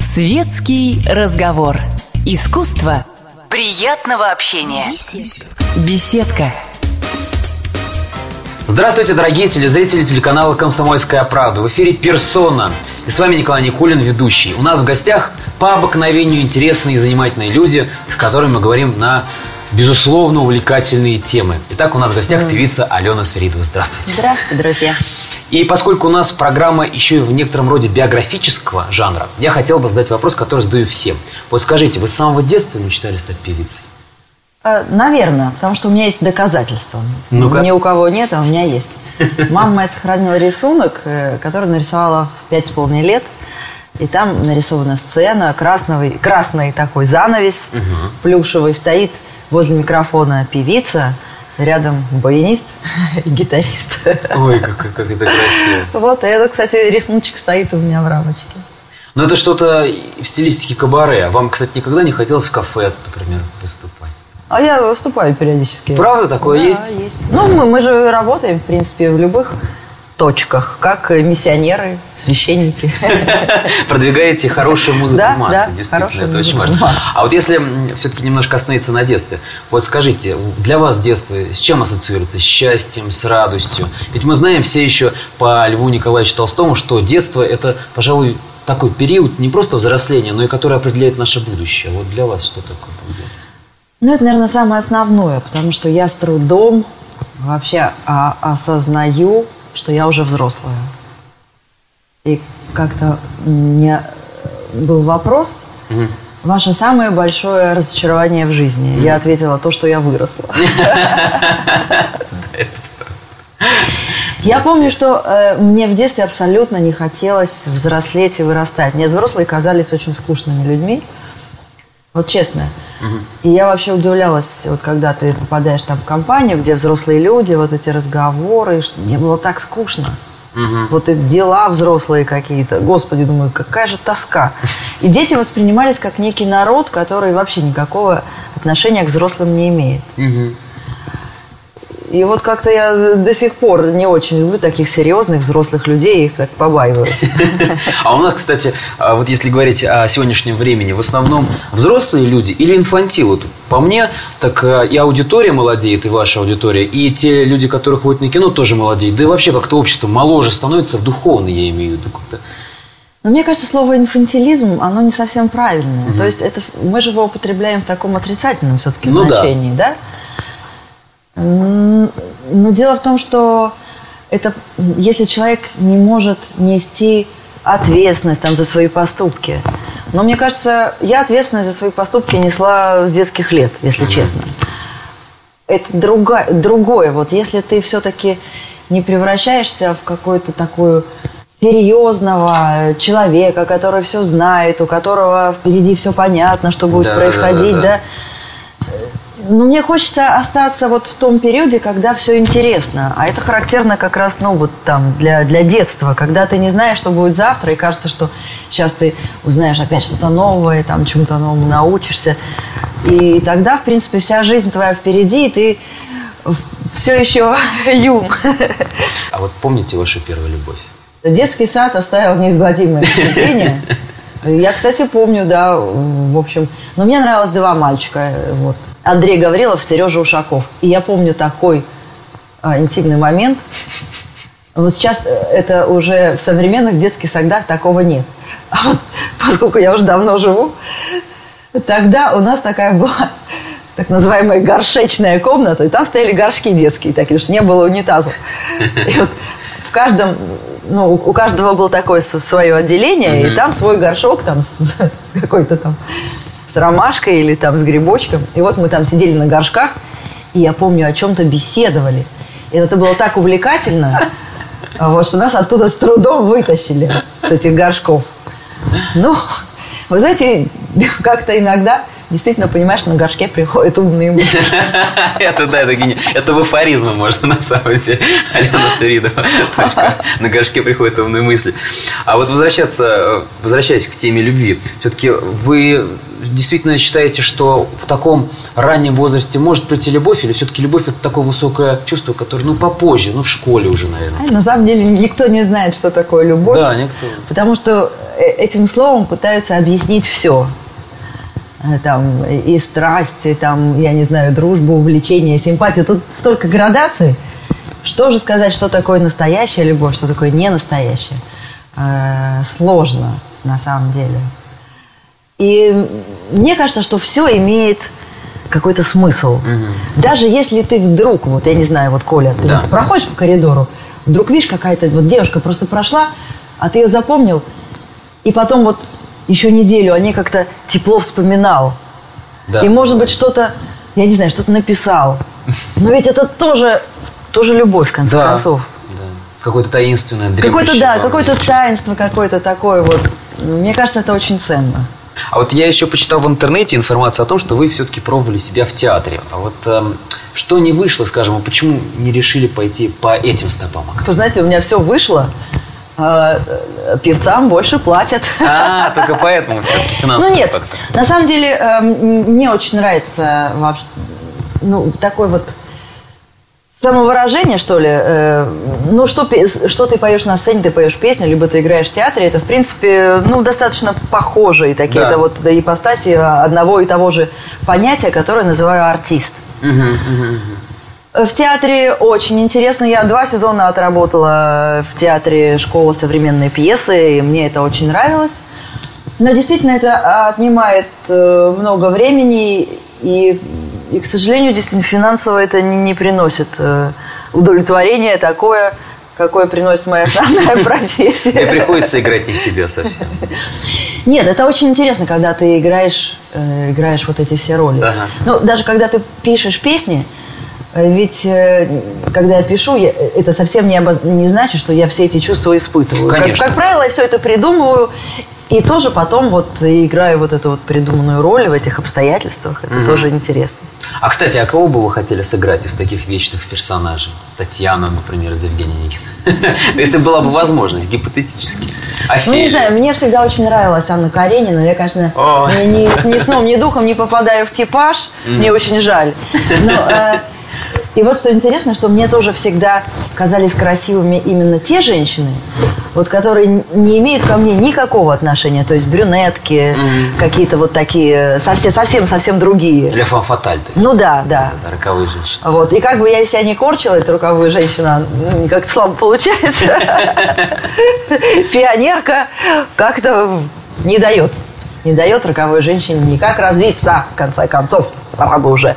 Светский разговор. Искусство приятного общения. Беседка. Здравствуйте, дорогие телезрители телеканала «Комсомольская правда». В эфире «Персона». И с вами Николай Никулин, ведущий. У нас в гостях по обыкновению интересные и занимательные люди, с которыми мы говорим на безусловно увлекательные темы. Итак, у нас в гостях певица Алена Сверидова. Здравствуйте. Здравствуйте, друзья. И поскольку у нас программа еще и в некотором роде биографического жанра, я хотел бы задать вопрос, который задаю всем. Вот скажите, вы с самого детства мечтали стать певицей? Э, Наверное, потому что у меня есть доказательства. Ну-ка. Ни у кого нет, а у меня есть. Мама моя сохранила рисунок, э, который нарисовала в пять с половиной лет. И там нарисована сцена, красный, красный такой занавес плюшевый, стоит возле микрофона певица, рядом баянист и гитарист. Ой, как, как- это красиво. Вот, это, кстати, рисуночек стоит у меня в рамочке. Но это что-то в стилистике кабаре. А Вам, кстати, никогда не хотелось в кафе, например, выступать? А я выступаю периодически. Правда, такое Да, есть? Ну, мы, мы же работаем, в принципе, в любых точках, как миссионеры, священники. Продвигаете хорошую музыку Да, массы, да, действительно, это очень важно. массы. А вот если все-таки немножко остановиться на детстве, вот скажите, для вас детство с чем ассоциируется? С счастьем, с радостью? Ведь мы знаем все еще по Льву Николаевичу Толстому, что детство – это, пожалуй, такой период не просто взросления, но и который определяет наше будущее. Вот для вас что такое детство? Ну, это, наверное, самое основное, потому что я с трудом вообще а, осознаю, что я уже взрослая. И как-то у меня был вопрос, ваше самое большое разочарование в жизни. Я ответила то, что я выросла. Я помню, что э, мне в детстве абсолютно не хотелось взрослеть и вырастать. Мне взрослые казались очень скучными людьми. Вот честно. И я вообще удивлялась, вот когда ты попадаешь там в компанию, где взрослые люди, вот эти разговоры, что мне было так скучно. Мгм. Вот эти дела взрослые какие-то. Господи, думаю, какая же тоска. И дети воспринимались как некий народ, который вообще никакого отношения к взрослым не имеет. Мгм. И вот как-то я до сих пор не очень люблю таких серьезных взрослых людей, их как побаиваюсь. А у нас, кстати, а, вот если говорить о сегодняшнем времени, в основном взрослые люди или инфантилы? По мне, так а, и аудитория молодеет, и ваша аудитория, и те люди, которые ходят на кино, тоже молодеют. Да и вообще как-то общество моложе становится, в духовно я имею в виду как-то. Но мне кажется, слово инфантилизм, оно не совсем правильное. То есть это, мы же его употребляем в таком отрицательном все-таки Ну да. значении, да? М, Но дело в том, что это, если человек не может нести ответственность там, за свои поступки. Но мне кажется, я ответственность за свои поступки несла с детских лет, если честно. Это друга- другое. Вот если ты все-таки не превращаешься в какую-то такую серьезного человека, который все знает, у которого впереди все понятно, что будет Да, да, происходить, да, да, да. Но мне хочется остаться вот в том периоде, когда все интересно. А это характерно как раз, ну, вот там, для, для детства, когда ты не знаешь, что будет завтра, и кажется, что сейчас ты узнаешь опять что-то новое, там, чему-то новому научишься. И тогда, в принципе, вся жизнь твоя впереди, и ты все еще юн. А вот помните вашу первую любовь? Детский сад оставил неизгладимое впечатление. Я, кстати, помню, да, в общем, но мне нравилось два мальчика, вот. Андрей Гаврилов, Сережа Ушаков. И я помню такой а, интимный момент. Вот сейчас э, это уже в современных детских садах такого нет. А вот поскольку я уже давно живу, тогда у нас такая была так называемая горшечная комната, и там стояли горшки детские такие, что не было унитазов. И вот в каждом, ну, у каждого было такое свое отделение, и там свой горшок там с, с какой-то там с ромашкой или там с грибочком. И вот мы там сидели на горшках, и я помню, о чем-то беседовали. И это было так увлекательно, а вот, что нас оттуда с трудом вытащили с этих горшков. Ну, вы знаете, как-то иногда действительно понимаешь, на горшке приходят умные мысли. Это да, это гени... Это в афоризмы можно на самом деле. Алена Саридова. На горшке приходят умные мысли. А вот возвращаться, возвращаясь к теме любви, все-таки вы действительно считаете, что в таком раннем возрасте может прийти любовь, или все-таки любовь это такое высокое чувство, которое, ну, попозже, ну, в школе уже, наверное? На самом деле никто не знает, что такое любовь. Да, никто. Потому что э, этим словом пытаются объяснить все. Э, там и страсть, и там, я не знаю, дружбу, увлечение, симпатию. Тут столько градаций. Что же сказать, что такое настоящая любовь, что такое не настоящая? Э, сложно, на самом деле. И мне кажется, что все имеет какой-то смысл. Угу. Даже если ты вдруг, вот я не знаю, вот Коля, ты да. проходишь по коридору, вдруг видишь какая-то вот девушка просто прошла, а ты ее запомнил, и потом вот еще неделю о ней как-то тепло вспоминал. Да. И, может быть, что-то, я не знаю, что-то написал. Но ведь это тоже, тоже любовь, в конце да. концов. Да. Какое-то таинственное, Какое-то, да, какое-то таинство, какое-то такое вот. Мне кажется, это очень ценно. А вот я еще почитал в интернете информацию о том, что вы все-таки пробовали себя в театре. А вот эм, что не вышло, скажем, а почему не решили пойти по этим стопам? Кто знаете, у меня все вышло. А, певцам больше платят. А, только поэтому все-таки финансовый Ну нет, фактор. на самом деле эм, мне очень нравится вообще, ну, такой вот самовыражение, что ли. Э, ну, что, что ты поешь на сцене, ты поешь песню, либо ты играешь в театре, это, в принципе, ну, достаточно похожие такие, да. вот ипостаси одного и того же понятия, которое называю артист. Угу, угу, В театре очень интересно. Я два сезона отработала в театре школы современной пьесы, и мне это очень нравилось. Но действительно это отнимает э, много времени, и и, к сожалению, действительно, финансово это не, не приносит э, удовлетворения такое, какое приносит моя основная профессия. Мне приходится играть не себя совсем. Нет, это очень интересно, когда ты играешь, э, играешь вот эти все роли. Ну, даже когда ты пишешь песни, ведь э, когда я пишу, я, это совсем не, обоз... не значит, что я все эти чувства испытываю. Конечно. Как, как правило, я все это придумываю, и тоже потом вот играю вот эту вот придуманную роль в этих обстоятельствах. Это mm тоже интересно. А, кстати, а кого бы вы хотели сыграть из таких вечных персонажей? Татьяна, например, из Евгения Никина. Если была бы возможность, гипотетически. Ну, не знаю, мне всегда очень нравилась Анна Каренина. Я, конечно, ни сном, ни духом не попадаю в типаж. Мне очень жаль. Но э, и вот что интересно, что мне тоже всегда казались красивыми именно те женщины, вот которые не имеют ко мне никакого отношения, то есть брюнетки, mm-hmm. какие-то вот такие совсем совсем совсем другие. Для фан-фаталь. Ну да, да. Роковые женщины. Вот и как бы я себя не корчила, эта роковая женщина, ну, как-то слабо получается. Пионерка как-то не дает, не дает роковой женщине никак развиться в конце концов, пора бы уже.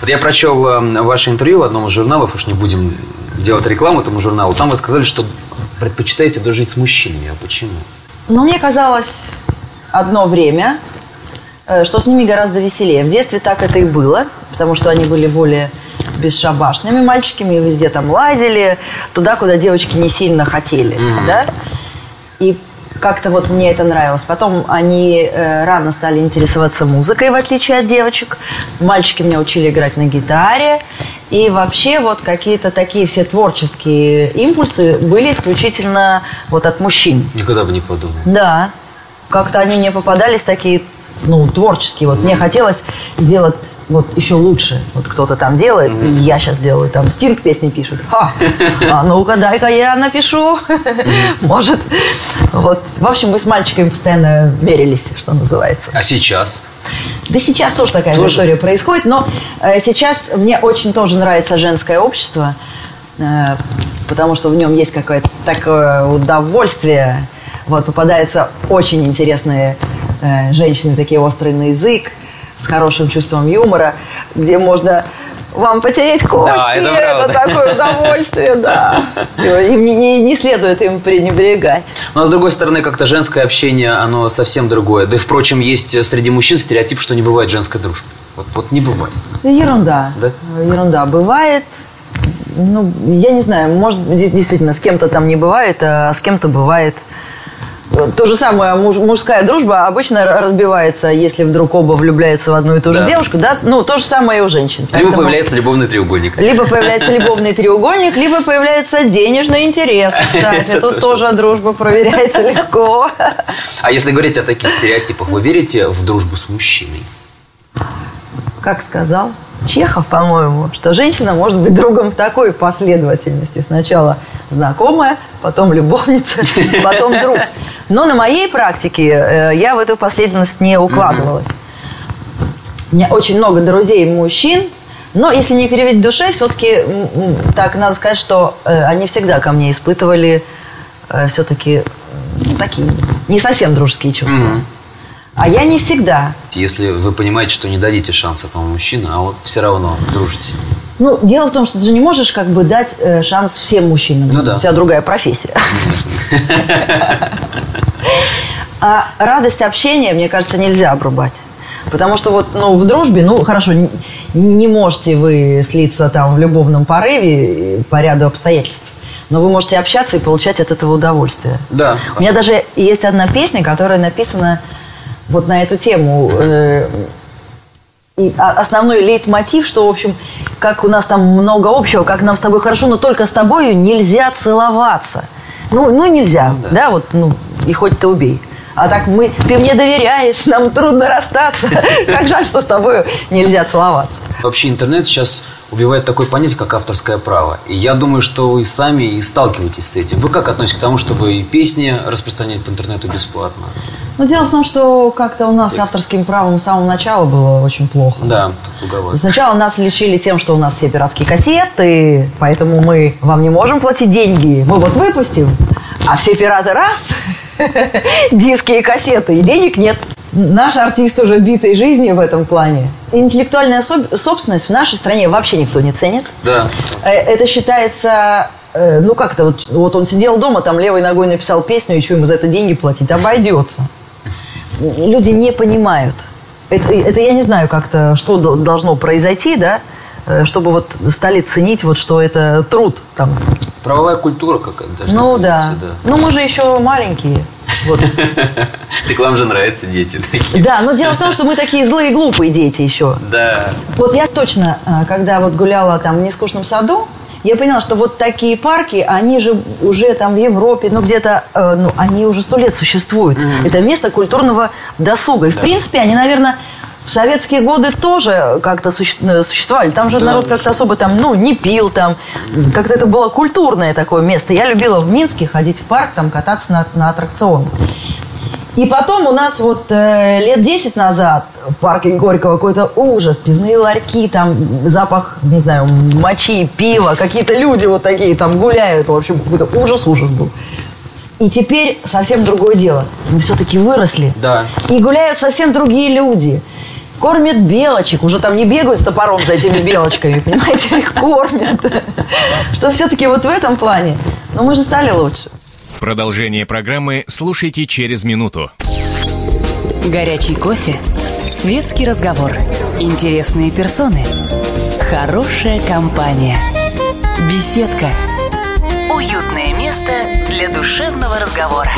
Вот я прочел э, ваше интервью в одном из журналов, уж не будем делать рекламу этому журналу. Там вы сказали, что предпочитаете дружить с мужчинами. А почему? Ну, мне казалось одно время, э, что с ними гораздо веселее. В детстве так это и было, потому что они были более бесшабашными мальчиками, везде там лазили, туда, куда девочки не сильно хотели, mm-hmm. да? И как-то вот мне это нравилось. Потом они э, рано стали интересоваться музыкой, в отличие от девочек. Мальчики меня учили играть на гитаре. И вообще вот какие-то такие все творческие импульсы были исключительно вот от мужчин. Никогда бы не подумал. Да. Как-то они мне попадались такие ну, творческий. Вот мне хотелось сделать вот еще лучше. Вот кто-то там делает, и я сейчас делаю. Там Стинг песни пишет. Ха! А ну-ка, дай-ка я напишу. Может. Вот. В общем, мы с мальчиками постоянно мерились, что называется. А сейчас? Да сейчас тоже такая тоже? история происходит, но э, сейчас мне очень тоже нравится женское общество, э, потому что в нем есть какое-то такое удовольствие. Вот попадаются очень интересные женщины такие острые на язык, с хорошим чувством юмора, где можно вам потереть кости, да, это, это такое удовольствие, да. И не, не следует им пренебрегать. Но ну, а с другой стороны, как-то женское общение, оно совсем другое. Да и, впрочем, есть среди мужчин стереотип, что не бывает женской дружбы. Вот, вот не бывает. Ерунда. Да? Ерунда. Бывает. Ну, я не знаю, может, действительно, с кем-то там не бывает, а с кем-то бывает. То же самое муж, мужская дружба обычно разбивается, если вдруг оба влюбляются в одну и ту же Да. девушку, да? Ну, то же самое и у женщин. Либо Поэтому появляется любовный треугольник. Либо появляется любовный треугольник, либо появляется денежный интерес, кстати. Тут тоже дружба проверяется легко. А если говорить о таких стереотипах, вы верите в дружбу с мужчиной? Как сказал Чехов, по-моему, что женщина может быть другом в такой последовательности. Сначала знакомая, потом любовница, потом друг. Но на моей практике э, я в эту последовательность не укладывалась. У меня очень много друзей мужчин, но если не кривить душе, все-таки так надо сказать, что э, они всегда ко мне испытывали все-таки такие не совсем дружеские чувства. А я не всегда. Если вы понимаете, что не дадите шанс этому мужчине, а вот все равно дружите с ним. Ну, дело в том, что ты же не можешь как бы дать э, шанс всем мужчинам. Ну да. У тебя другая профессия. А радость общения, мне кажется, нельзя обрубать. Потому что вот, ну, в дружбе, ну, хорошо, не можете вы слиться там в любовном порыве э, по ряду обстоятельств, но вы можете общаться и получать от этого удовольствие. Да. У меня даже есть одна песня, которая написана вот на эту тему. Э, И основной лейтмотив, что, в общем, как у нас там много общего, как нам с тобой хорошо, но только с тобою нельзя целоваться. Ну, ну нельзя, Ну, да. да. вот, ну, и хоть ты убей. А так мы, ты мне доверяешь, нам трудно расстаться. Как жаль, что с тобой нельзя целоваться. Вообще интернет сейчас убивает такое понятие, как авторское право. И я думаю, что вы сами и сталкиваетесь с этим. Вы как относитесь к тому, чтобы и песни распространять по интернету бесплатно? Но дело в том, что как-то у нас с авторским правом с самого начала было очень плохо. Да, тут уговор. Сначала нас лечили тем, что у нас все пиратские кассеты, поэтому мы вам не можем платить деньги. Мы вот выпустим, а все пираты раз, диски и кассеты, и денег нет. Наш артист уже битой жизнью в этом плане. Интеллектуальная соб- собственность в нашей стране вообще никто не ценит. Да. Э, Это считается, э, ну как-то, вот, вот он сидел дома, там левой ногой написал песню, и что ему за это деньги платить? Обойдется. Люди не понимают. Это, это я не знаю как-то, что до- должно произойти, да, э, чтобы вот стали ценить, вот что это труд там. Правовая культура какая-то. Ну да. появиться, Ну мы же еще маленькие. Вот. Так вам же нравятся дети такие. Да, но дело в том, что мы такие злые, глупые дети еще. Да. Вот я точно, а, когда вот гуляла там в нескучном саду, я поняла, что вот такие парки, они же уже там в Европе, ну где-то, э, ну они уже сто лет существуют. Мгм. Это место культурного досуга. И в Да. принципе они, наверное, в советские годы тоже как-то э, существовали. Там же Да, народ как-то особо там, ну, не пил там. Как-то это было культурное такое место. Я любила в Минске ходить в парк, там кататься на, на аттракционах. И потом у нас вот э, лет 10 назад в парке Горького какой-то ужас, пивные ларьки, там запах, не знаю, мочи, пива, какие-то люди вот такие там гуляют, в общем, какой-то ужас-ужас был. И теперь совсем другое дело. Мы все-таки выросли. Да. И гуляют совсем другие люди. Кормят белочек, уже там не бегают с топором за этими белочками, понимаете, их кормят. Что все-таки вот в этом плане, ну мы же стали лучше. Продолжение программы слушайте через минуту. Горячий кофе, светский разговор, интересные персоны, хорошая компания, беседка, уютное место для душевного разговора.